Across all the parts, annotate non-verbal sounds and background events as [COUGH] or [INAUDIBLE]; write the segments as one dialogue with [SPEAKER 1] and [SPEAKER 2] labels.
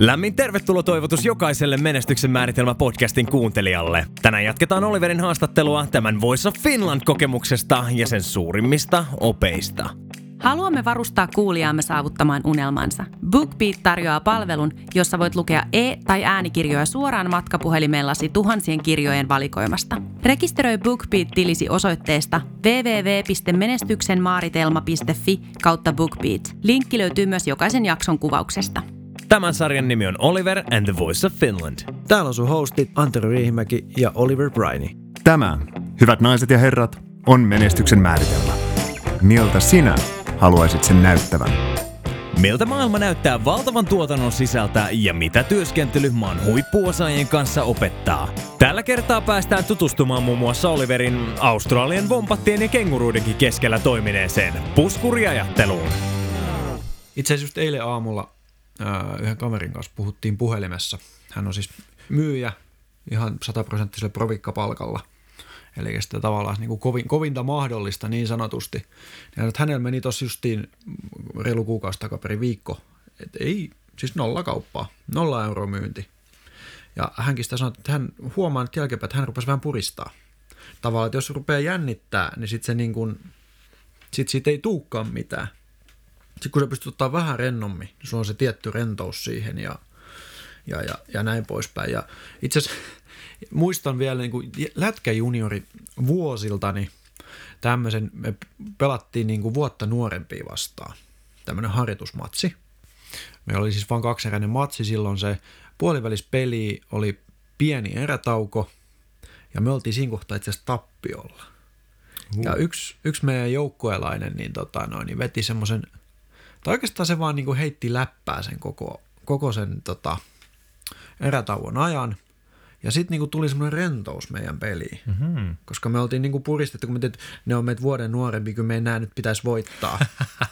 [SPEAKER 1] Lämmin tervetuloa toivotus jokaiselle Menestyksen määritelmä podcastin kuuntelijalle. Tänään jatketaan Oliverin haastattelua tämän Voice of Finland-kokemuksesta ja sen suurimmista opeista.
[SPEAKER 2] Haluamme varustaa kuulijaamme saavuttamaan unelmansa. BookBeat tarjoaa palvelun, jossa voit lukea e- tai äänikirjoja suoraan matkapuhelimellasi tuhansien kirjojen valikoimasta. Rekisteröi BookBeat-tilisi osoitteesta www.menestyksenmaaritelma.fi kautta BookBeat. Linkki löytyy myös jokaisen jakson kuvauksesta.
[SPEAKER 1] Tämän sarjan nimi on Oliver and the Voice of Finland.
[SPEAKER 3] Täällä on sun hostit Antero Riihimäki ja Oliver Briney.
[SPEAKER 4] Tämä, hyvät naiset ja herrat, on menestyksen määritelmä. Miltä sinä haluaisit sen näyttävän?
[SPEAKER 1] Miltä maailma näyttää valtavan tuotannon sisältä ja mitä työskentely maan huippuosaajien kanssa opettaa? Tällä kertaa päästään tutustumaan muun muassa Oliverin Australian vompattien ja kenguruidenkin keskellä toimineeseen puskuriajatteluun.
[SPEAKER 3] Itse asiassa just eilen aamulla yhden kaverin kanssa puhuttiin puhelimessa. Hän on siis myyjä ihan sataprosenttiselle provikkapalkalla. Eli sitä tavallaan niin kuin kovin, kovinta mahdollista niin sanotusti. Ja hänellä meni tossa justiin reilu kuukausi takaperin viikko. Et ei, siis nolla kauppaa, nolla euroa myynti. Ja hänkin sitä sanoi, että hän huomaa nyt jälkeenpäin, että hän rupesi vähän puristaa. Tavallaan, että jos rupeaa jännittää, niin sitten se niin kuin, sit siitä ei tuukkaan mitään sitten kun sä pystyt ottaa vähän rennommin, niin sulla on se tietty rentous siihen ja, ja, ja, ja näin poispäin. Ja itse asiassa [LAUGHS] muistan vielä niin kuin lätkäjuniori vuosiltani tämmöisen, me pelattiin niin kuin vuotta nuorempia vastaan, tämmöinen harjoitusmatsi. Meillä oli siis vain kaksieräinen matsi, silloin se puolivälispeli oli pieni erätauko ja me oltiin siinä kohtaa itse asiassa tappiolla. Ja yksi, yksi meidän joukkueelainen niin, tota, noin, niin veti semmoisen tai oikeastaan se vaan niin kuin heitti läppää sen koko, koko sen tota, erätauon ajan. Ja sitten niin tuli semmoinen rentous meidän peliin. Mm-hmm. Koska me oltiin niin puristettu, kun me teet, ne on meitä vuoden nuorempi, kun me enää nyt pitäisi voittaa.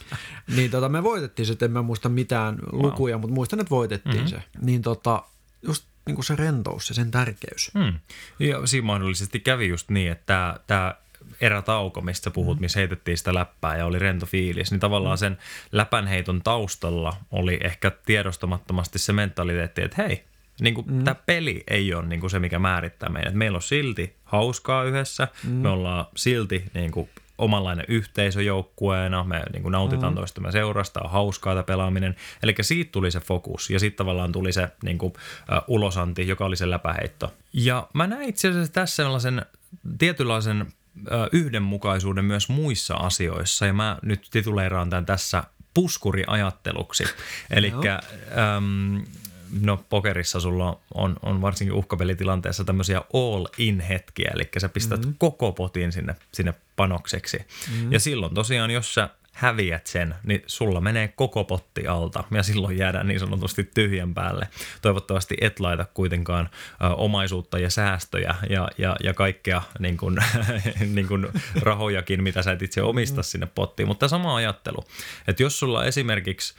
[SPEAKER 3] [LAUGHS] niin tota, me voitettiin se, en mä muista mitään lukuja, wow. mutta muistan, että voitettiin mm-hmm. se. Niin tota, just niin kuin se rentous ja sen tärkeys.
[SPEAKER 5] Hmm. Ja siinä mahdollisesti kävi just niin, että tämä erätauko, mistä puhut, missä heitettiin sitä läppää ja oli rento fiilis, niin tavallaan sen läpänheiton taustalla oli ehkä tiedostamattomasti se mentaliteetti, että hei, niin kuin mm. tämä peli ei ole niin kuin se, mikä määrittää meidät. Meillä on silti hauskaa yhdessä, mm. me ollaan silti niin kuin omanlainen yhteisö joukkueena, me niin kuin nautitaan mm. toistamme seurasta, on hauskaa tämä pelaaminen. Eli siitä tuli se fokus ja sitten tavallaan tuli se niin kuin, uh, ulosanti, joka oli se läpäheitto. Ja mä näin itse asiassa tässä sellaisen tietynlaisen yhdenmukaisuuden myös muissa asioissa, ja mä nyt tituleeraan tämän tässä puskuriajatteluksi. [LAUGHS] Eli no pokerissa sulla on, on varsinkin uhkapelitilanteessa tämmöisiä all-in-hetkiä, eli sä pistät mm-hmm. koko potin sinne, sinne panokseksi. Mm-hmm. Ja silloin tosiaan, jos sä häviät sen, niin sulla menee koko potti alta ja silloin jäädään niin sanotusti tyhjän päälle. Toivottavasti et laita kuitenkaan omaisuutta ja säästöjä ja, ja, ja kaikkea niin kuin, [LAUGHS] niin kuin rahojakin, mitä sä et itse omista sinne pottiin. Mutta sama ajattelu, että jos sulla esimerkiksi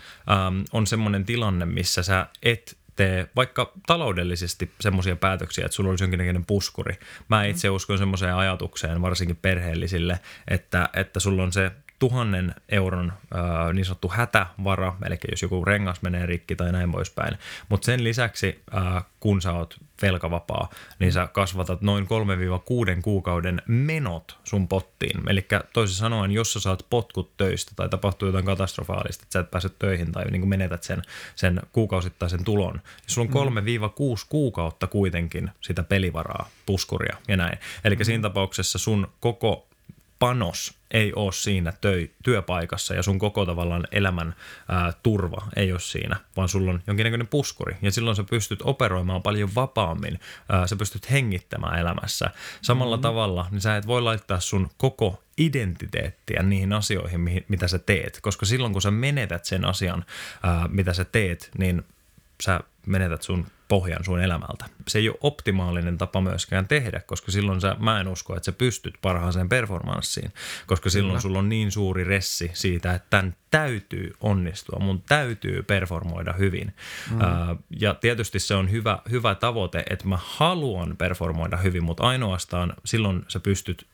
[SPEAKER 5] äm, on semmoinen tilanne, missä sä et tee vaikka taloudellisesti semmoisia päätöksiä, että sulla olisi jonkinnäköinen puskuri. Mä itse uskon semmoiseen ajatukseen, varsinkin perheellisille, että, että sulla on se tuhannen euron ää, niin sanottu hätävara, eli jos joku rengas menee rikki tai näin poispäin. Mutta sen lisäksi, ää, kun sä oot velkavapaa, niin sä kasvatat noin 3-6 kuukauden menot sun pottiin. Eli toisin sanoen, jos sä saat potkut töistä tai tapahtuu jotain katastrofaalista, että sä et pääse töihin tai niin menetät sen, sen kuukausittaisen tulon, niin sulla on 3-6 kuukautta kuitenkin sitä pelivaraa, puskuria ja näin. Eli mm. siinä tapauksessa sun koko panos ei ole siinä töi, työpaikassa ja sun koko tavallaan elämän ää, turva ei ole siinä, vaan sulla on jonkinnäköinen puskuri ja silloin sä pystyt operoimaan paljon vapaammin, ää, sä pystyt hengittämään elämässä. Samalla mm-hmm. tavalla niin sä et voi laittaa sun koko identiteettiä niihin asioihin, mihin, mitä sä teet, koska silloin kun sä menetät sen asian, ää, mitä sä teet, niin sä menetät sun pohjan sun elämältä. Se ei ole optimaalinen tapa myöskään tehdä, koska silloin sä, mä en usko, että sä pystyt parhaaseen performanssiin, koska silloin Kyllä. sulla on niin suuri ressi siitä, että tämän täytyy onnistua, mun täytyy performoida hyvin. Mm. Ää, ja tietysti se on hyvä, hyvä tavoite, että mä haluan performoida hyvin, mutta ainoastaan silloin sä pystyt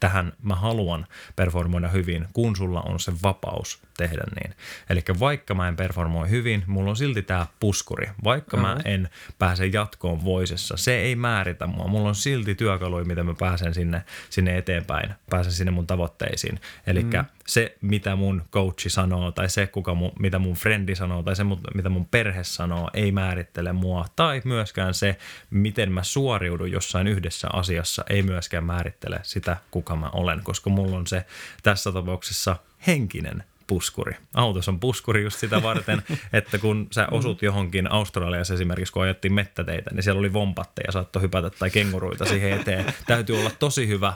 [SPEAKER 5] tähän mä haluan performoida hyvin, kun sulla on se vapaus tehdä niin. Eli vaikka mä en performoi hyvin, mulla on silti tämä puskuri. Vaikka mä en pääse jatkoon voisessa, se ei määritä mua. Mulla on silti työkaluja, miten mä pääsen sinne, sinne eteenpäin, pääsen sinne mun tavoitteisiin. Eli mm. Se, mitä mun coachi sanoo, tai se, kuka mun, mitä mun frendi sanoo, tai se, mitä mun perhe sanoo, ei määrittele mua. Tai myöskään se, miten mä suoriudun jossain yhdessä asiassa, ei myöskään määrittele sitä, kuka mä olen, koska mulla on se tässä tapauksessa henkinen puskuri. Autossa on puskuri just sitä varten, [LAUGHS] että kun sä osut johonkin Australiassa esimerkiksi, kun ajettiin mettäteitä, niin siellä oli vompatteja, saattoi hypätä tai kenguruita siihen eteen. Täytyy olla tosi hyvä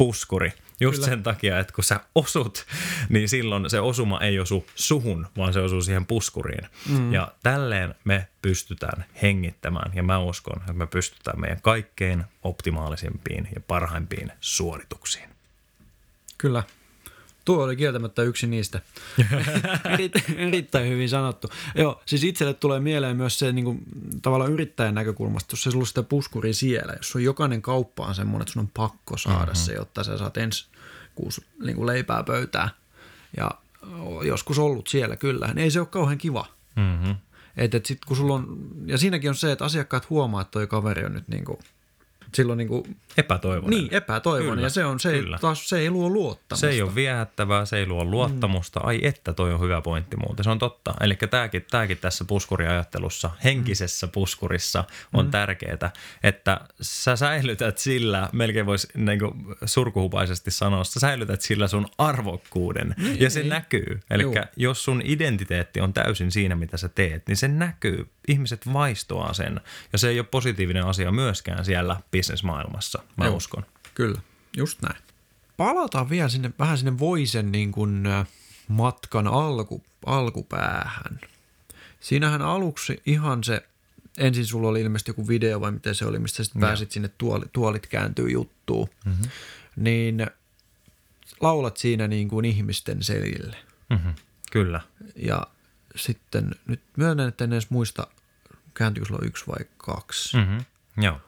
[SPEAKER 5] puskuri. Just Kyllä. sen takia, että kun sä osut, niin silloin se osuma ei osu suhun, vaan se osuu siihen puskuriin. Mm. Ja tälleen me pystytään hengittämään, ja mä uskon, että me pystytään meidän kaikkein optimaalisimpiin ja parhaimpiin suorituksiin.
[SPEAKER 3] Kyllä, Tuo oli kieltämättä yksi niistä. [LAUGHS] Erittäin hyvin sanottu. Joo, siis itselle tulee mieleen myös se niin kuin, tavallaan yrittäjän näkökulmasta, jos se sulla sitä puskuri siellä, jos on jokainen kauppa on semmoinen, että sun on pakko saada mm-hmm. se, jotta sä saat ensi kuusi niin kuin leipää pöytää. Ja joskus ollut siellä kyllä, niin ei se ole kauhean kiva. Mm-hmm. Et, et sit, kun sulla on, ja siinäkin on se, että asiakkaat huomaa, että toi kaveri on nyt niin kuin – silloin niin kuin,
[SPEAKER 5] epätoivoinen.
[SPEAKER 3] Niin, epätoivoinen. Kyllä, ja se, on, se, ei, taas, se ei luo luottamusta.
[SPEAKER 5] Se ei ole viehättävää, se ei luo luottamusta. Mm. Ai että toi on hyvä pointti muuten, se on totta. Eli tämäkin, tämäkin tässä puskuriajattelussa, henkisessä mm. puskurissa on mm. tärkeää, että sä säilytät sillä, melkein voisi niin surkuhupaisesti sanoa, sä säilytät sillä sun arvokkuuden niin, ja se niin. näkyy. Eli jos sun identiteetti on täysin siinä, mitä sä teet, niin se näkyy. Ihmiset vaistoaa sen ja se ei ole positiivinen asia myöskään siellä bisnesmaailmassa, mä Joo, uskon.
[SPEAKER 3] Kyllä, just näin. Palataan vielä sinne, vähän sinne voisen niin kuin, matkan alku, alkupäähän. Siinähän aluksi ihan se, ensin sulla oli ilmeisesti joku video vai miten se oli, mistä sitten pääsit sinne tuoli, tuolit kääntyy juttuun, mm-hmm. niin laulat siinä niin kuin ihmisten selille.
[SPEAKER 5] Mm-hmm. Kyllä.
[SPEAKER 3] Ja sitten nyt myönnän, että en edes muista, kääntyykö sulla yksi vai kaksi.
[SPEAKER 5] Mm-hmm. Joo.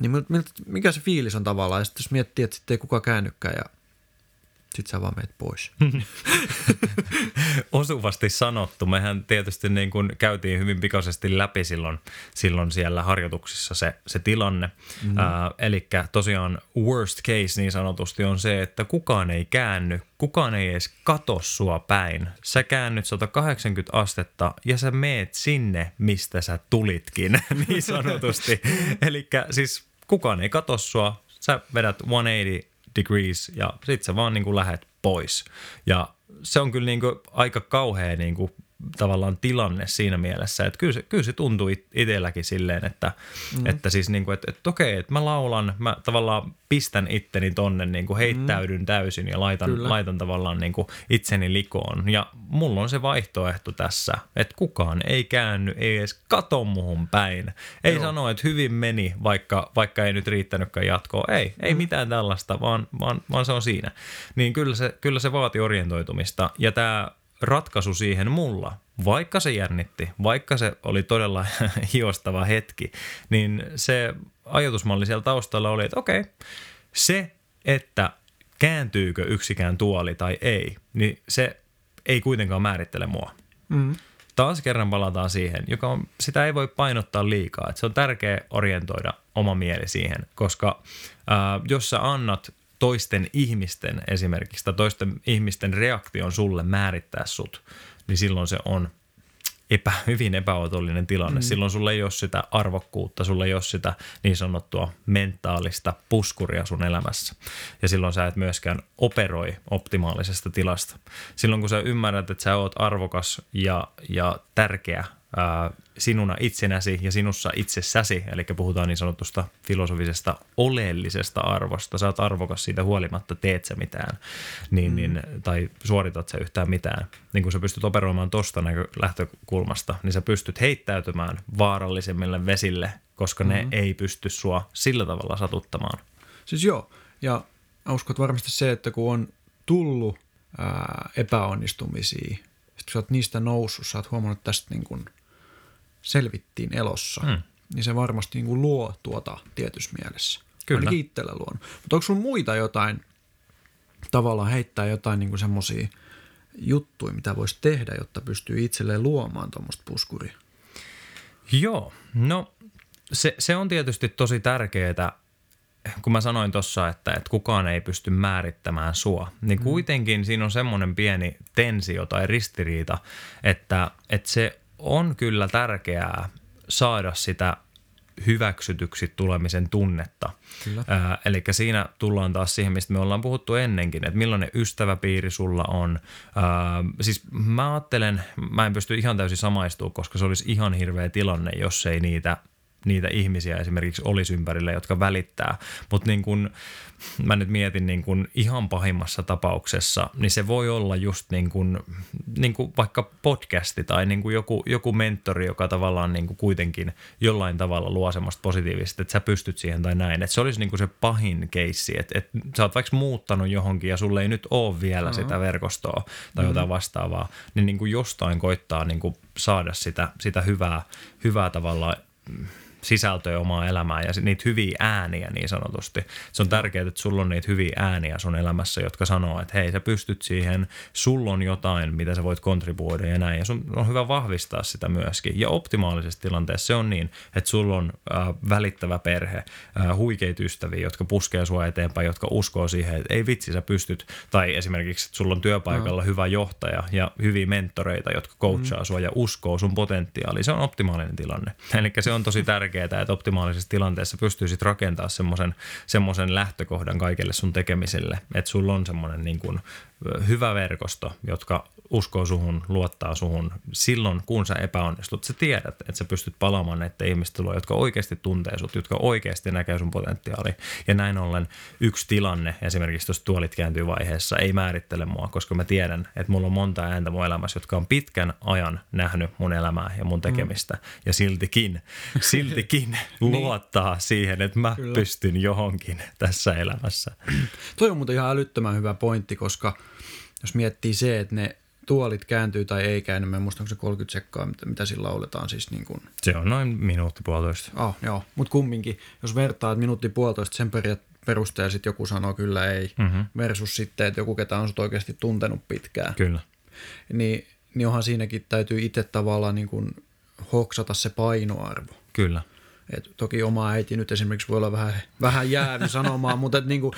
[SPEAKER 3] Niin mikä se fiilis on tavallaan, ja sitten jos miettii, että sitten ei kukaan käännykään ja sitten sä vaan meet pois. [LAUGHS]
[SPEAKER 5] Osuvasti sanottu. Mehän tietysti niin kuin käytiin hyvin pikaisesti läpi silloin, silloin siellä harjoituksissa se, se tilanne. Mm. Äh, Eli tosiaan worst case niin sanotusti on se, että kukaan ei käänny, kukaan ei edes kato sua päin. Sä käännyt 180 astetta ja sä meet sinne, mistä sä tulitkin, [LAUGHS] niin sanotusti. [LAUGHS] Eli siis kukaan ei kato sua, sä vedät 180 degrees ja sit sä vaan niin kuin lähet pois. Ja se on kyllä niin kuin aika kauhea niin kuin tavallaan tilanne siinä mielessä, että kyllä se, kyllä se tuntuu itselläkin silleen, että, mm. että siis niin kuin, että, että okei, että mä laulan, mä tavallaan pistän itteni tonne, niin kuin heittäydyn mm. täysin ja laitan, laitan tavallaan niin kuin itseni likoon. Ja mulla on se vaihtoehto tässä, että kukaan ei käänny, ei edes kato muhun päin. Ei Joo. sano, että hyvin meni, vaikka, vaikka ei nyt riittänytkään jatkoa. Ei, ei mm. mitään tällaista, vaan, vaan, vaan se on siinä. Niin kyllä se, kyllä se vaati orientoitumista. Ja tämä ratkaisu siihen mulla, vaikka se jännitti, vaikka se oli todella [LAUGHS] hiostava hetki, niin se ajatusmalli siellä taustalla oli, että okei, se, että kääntyykö yksikään tuoli tai ei, niin se ei kuitenkaan määrittele mua. Mm. Taas kerran palataan siihen, joka on, sitä ei voi painottaa liikaa. Että se on tärkeä orientoida oma mieli siihen, koska ää, jos sä annat toisten ihmisten esimerkiksi tai toisten ihmisten reaktion sulle määrittää sut, niin silloin se on epä, hyvin epäotollinen tilanne. Mm. Silloin sulla ei ole sitä arvokkuutta, sulla ei ole sitä niin sanottua mentaalista puskuria sun elämässä. Ja silloin sä et myöskään operoi optimaalisesta tilasta. Silloin kun sä ymmärrät, että sä oot arvokas ja, ja tärkeä sinuna itsenäsi ja sinussa itsessäsi, eli puhutaan niin sanotusta filosofisesta oleellisesta arvosta, sä oot arvokas siitä huolimatta, teet sä mitään, niin, mm. niin, tai suoritat sä yhtään mitään, niin kun sä pystyt operoimaan tuosta lähtökulmasta, niin sä pystyt heittäytymään vaarallisemmille vesille, koska mm. ne ei pysty sua sillä tavalla satuttamaan.
[SPEAKER 3] Siis joo, ja uskot varmasti se, että kun on tullut ää, epäonnistumisia, sitten kun sä oot niistä noussut, sä oot huomannut tästä niin kuin – selvittiin elossa, mm. niin se varmasti niin kuin luo tuota tietyssä mielessä. Kyllä. Ainakin itsellä luon. Mutta onko sulla muita jotain tavallaan heittää jotain niin semmoisia juttuja, mitä voisi tehdä, jotta pystyy itselleen luomaan tuommoista puskuria?
[SPEAKER 5] Joo, no se, se on tietysti tosi tärkeää, kun mä sanoin tuossa, että, että kukaan ei pysty määrittämään sua, niin mm. kuitenkin siinä on semmoinen pieni tensio tai ristiriita, että, että se on kyllä tärkeää saada sitä hyväksytyksi tulemisen tunnetta. Kyllä. Ää, eli siinä tullaan taas siihen, mistä me ollaan puhuttu ennenkin, että millainen ystäväpiiri sulla on. Ää, siis mä ajattelen, mä en pysty ihan täysin samaistumaan, koska se olisi ihan hirveä tilanne, jos ei niitä niitä ihmisiä esimerkiksi olisi ympärillä, jotka välittää. Mutta niin kun, mä nyt mietin niin kun ihan pahimmassa tapauksessa, niin se voi olla just niin kun, niin kun vaikka podcasti tai niin kun joku, joku mentori, joka tavallaan niin kun kuitenkin jollain tavalla luo semmoista positiivista, että sä pystyt siihen tai näin. Että se olisi niin se pahin keissi, että, että sä oot vaikka muuttanut johonkin ja sulle ei nyt ole vielä uh-huh. sitä verkostoa tai uh-huh. jotain vastaavaa, niin, niin jostain koittaa niin saada sitä, sitä hyvää, hyvää tavalla sisältöä omaa elämään ja niitä hyviä ääniä niin sanotusti. Se on tärkeää, että sulla on niitä hyviä ääniä sun elämässä, jotka sanoo, että hei sä pystyt siihen, sulla on jotain, mitä sä voit kontribuoida ja näin. Ja sun on hyvä vahvistaa sitä myöskin. Ja optimaalisessa tilanteessa se on niin, että sulla on äh, välittävä perhe, äh, huikeita ystäviä, jotka puskee sua eteenpäin, jotka uskoo siihen, että ei vitsi sä pystyt. Tai esimerkiksi, että sulla on työpaikalla no. hyvä johtaja ja hyviä mentoreita, jotka coachaa mm. sua ja uskoo sun potentiaaliin. Se on optimaalinen tilanne. Eli se on tosi tärkeää tärkeää, että optimaalisessa tilanteessa pystyisit rakentamaan semmoisen, semmoisen lähtökohdan kaikille sun tekemiselle, että sulla on semmoinen niin kuin hyvä verkosto, jotka uskoo suhun, luottaa suhun silloin, kun sä epäonnistut. Sä tiedät, että sä pystyt palaamaan näiden ihmisten luo, jotka oikeasti tuntee sut, jotka oikeasti näkee sun potentiaali. Ja näin ollen yksi tilanne, esimerkiksi tuossa tuolit kääntyy vaiheessa, ei määrittele mua, koska mä tiedän, että mulla on monta ääntä mun elämässä, jotka on pitkän ajan nähnyt mun elämää ja mun tekemistä. Mm. Ja siltikin, siltikin [LAUGHS] niin. luottaa siihen, että mä Kyllä. pystyn johonkin tässä elämässä.
[SPEAKER 3] Toi on muuten ihan älyttömän hyvä pointti, koska jos miettii se, että ne tuolit kääntyy tai ei käänny, mä en muista, onko se 30 sekkaa, mitä, mitä sillä lauletaan siis niin kuin.
[SPEAKER 5] Se on noin minuutti puolitoista.
[SPEAKER 3] Oh, joo, mutta kumminkin, jos vertaa, että minuutti puolitoista sen perusteella sitten joku sanoo kyllä ei, mm-hmm. versus sitten, että joku, ketä on sut oikeasti tuntenut pitkään.
[SPEAKER 5] Kyllä.
[SPEAKER 3] Niin, niin onhan siinäkin täytyy itse tavallaan niin kuin hoksata se painoarvo.
[SPEAKER 5] Kyllä.
[SPEAKER 3] Et toki oma äiti nyt esimerkiksi voi olla vähän, vähän jäävi sanomaan, mutta et niinku,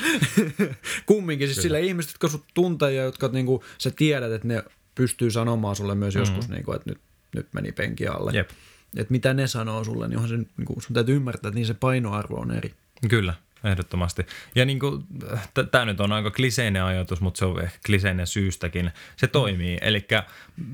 [SPEAKER 3] [LAUGHS] kumminkin siis sille ihmiset, jotka sut tuntee ja jotka niinku, sä tiedät, että ne pystyy sanomaan sulle myös mm-hmm. joskus, niinku, että nyt, nyt meni penki alle.
[SPEAKER 5] Jep.
[SPEAKER 3] Et mitä ne sanoo sulle, niin onhan se, niinku, sun täytyy ymmärtää, että niin se painoarvo on eri.
[SPEAKER 5] Kyllä, Ehdottomasti. Ja niin kuin, tämä nyt on aika kliseinen ajatus, mutta se on ehkä kliseinen syystäkin. Se toimii. Mm. Eli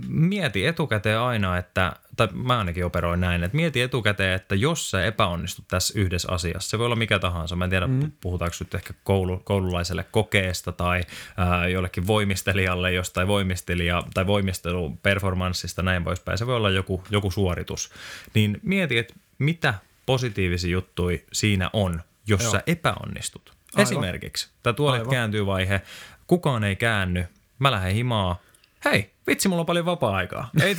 [SPEAKER 5] mieti etukäteen aina, että, tai mä ainakin operoin näin, että mieti etukäteen, että jos sä epäonnistut tässä yhdessä asiassa, se voi olla mikä tahansa. Mä en tiedä, mm. puhutaanko nyt ehkä koulu, koululaiselle kokeesta tai ää, jollekin voimistelijalle jostain voimistelija tai voimisteluperformanssista näin poispäin. Se voi olla joku, joku suoritus. Niin mieti, että mitä positiivisia juttuja siinä on – jos Joo. sä epäonnistut. Aivan. Esimerkiksi, tämä tuolit kääntyy vaihe, kukaan ei käänny, mä lähden himaa, hei, vitsi, mulla on paljon vapaa-aikaa. Ei,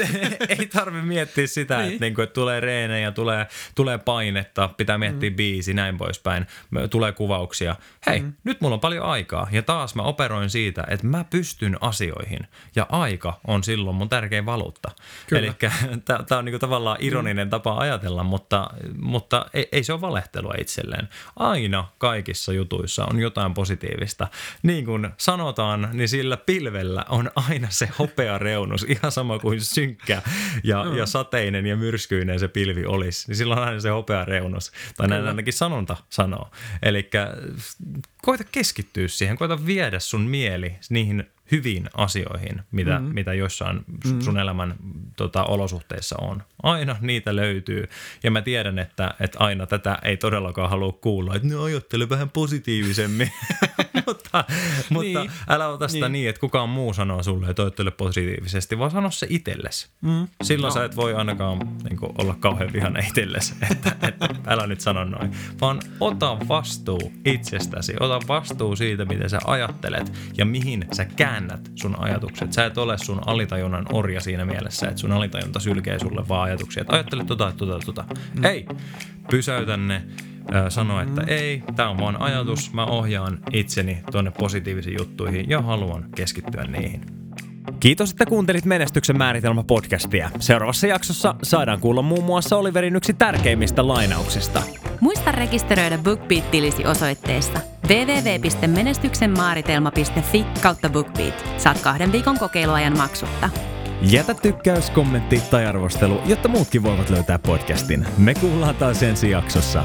[SPEAKER 5] [LAUGHS] ei tarvi miettiä sitä, niin. että, niin kuin, että tulee reenejä, tulee, tulee painetta, pitää miettiä mm. biisi, näin poispäin, tulee kuvauksia. Hei, mm. nyt mulla on paljon aikaa ja taas mä operoin siitä, että mä pystyn asioihin ja aika on silloin mun tärkein valuutta. Eli [LAUGHS] tämä on niin tavallaan ironinen mm. tapa ajatella, mutta, mutta ei, ei se ole valehtelua itselleen. Aina kaikissa jutuissa on jotain positiivista. Niin kuin sanotaan, niin sillä pilvellä on aina se hopea reunus, [LAUGHS] ihan sama kuin synkkä ja, mm. ja sateinen ja myrskyinen se pilvi olisi, niin silloin aina se reunus. Tai näin ainakin sanonta sanoo. Eli koita keskittyä siihen, koita viedä sun mieli niihin hyviin asioihin, mitä, mm-hmm. mitä jossain mm-hmm. sun elämän tota, olosuhteissa on. Aina niitä löytyy. Ja mä tiedän, että, että aina tätä ei todellakaan halua kuulla, että ne ajattele vähän positiivisemmin. [LAUGHS] mutta [LAUGHS] mutta niin. älä ota sitä niin. niin, että kukaan muu sanoo sulle, että ajattele positiivisesti, vaan sano se itsellesi. Mm. Silloin no. sä et voi ainakaan niin kuin, olla kauhean vihane itsellesi, [LAUGHS] että, että älä nyt sano noin. Vaan ota vastuu itsestäsi, ota vastuu siitä, miten sä ajattelet ja mihin sä käännät sun ajatukset. Sä et ole sun alitajunnan orja siinä mielessä, että sun alitajunta sylkee sulle vaan ajatuksia, että ajattele tota, tota, tota. Mm. Ei, pysäytä ne,
[SPEAKER 3] ö, sanoo, että ei, tämä on vaan ajatus, mä ohjaan itseni tuonne positiivisiin juttuihin ja haluan keskittyä niihin.
[SPEAKER 5] Kiitos, että kuuntelit Menestyksen määritelmä podcastia. Seuraavassa jaksossa saadaan kuulla muun muassa Oliverin yksi tärkeimmistä lainauksista.
[SPEAKER 2] Muista rekisteröidä BookBeat-tilisi osoitteessa www.menestyksenmaaritelma.fi kautta BookBeat. Saat kahden viikon kokeiluajan maksutta.
[SPEAKER 5] Jätä tykkäys, kommentti tai arvostelu, jotta muutkin voivat löytää podcastin. Me kuullaan taas ensi jaksossa.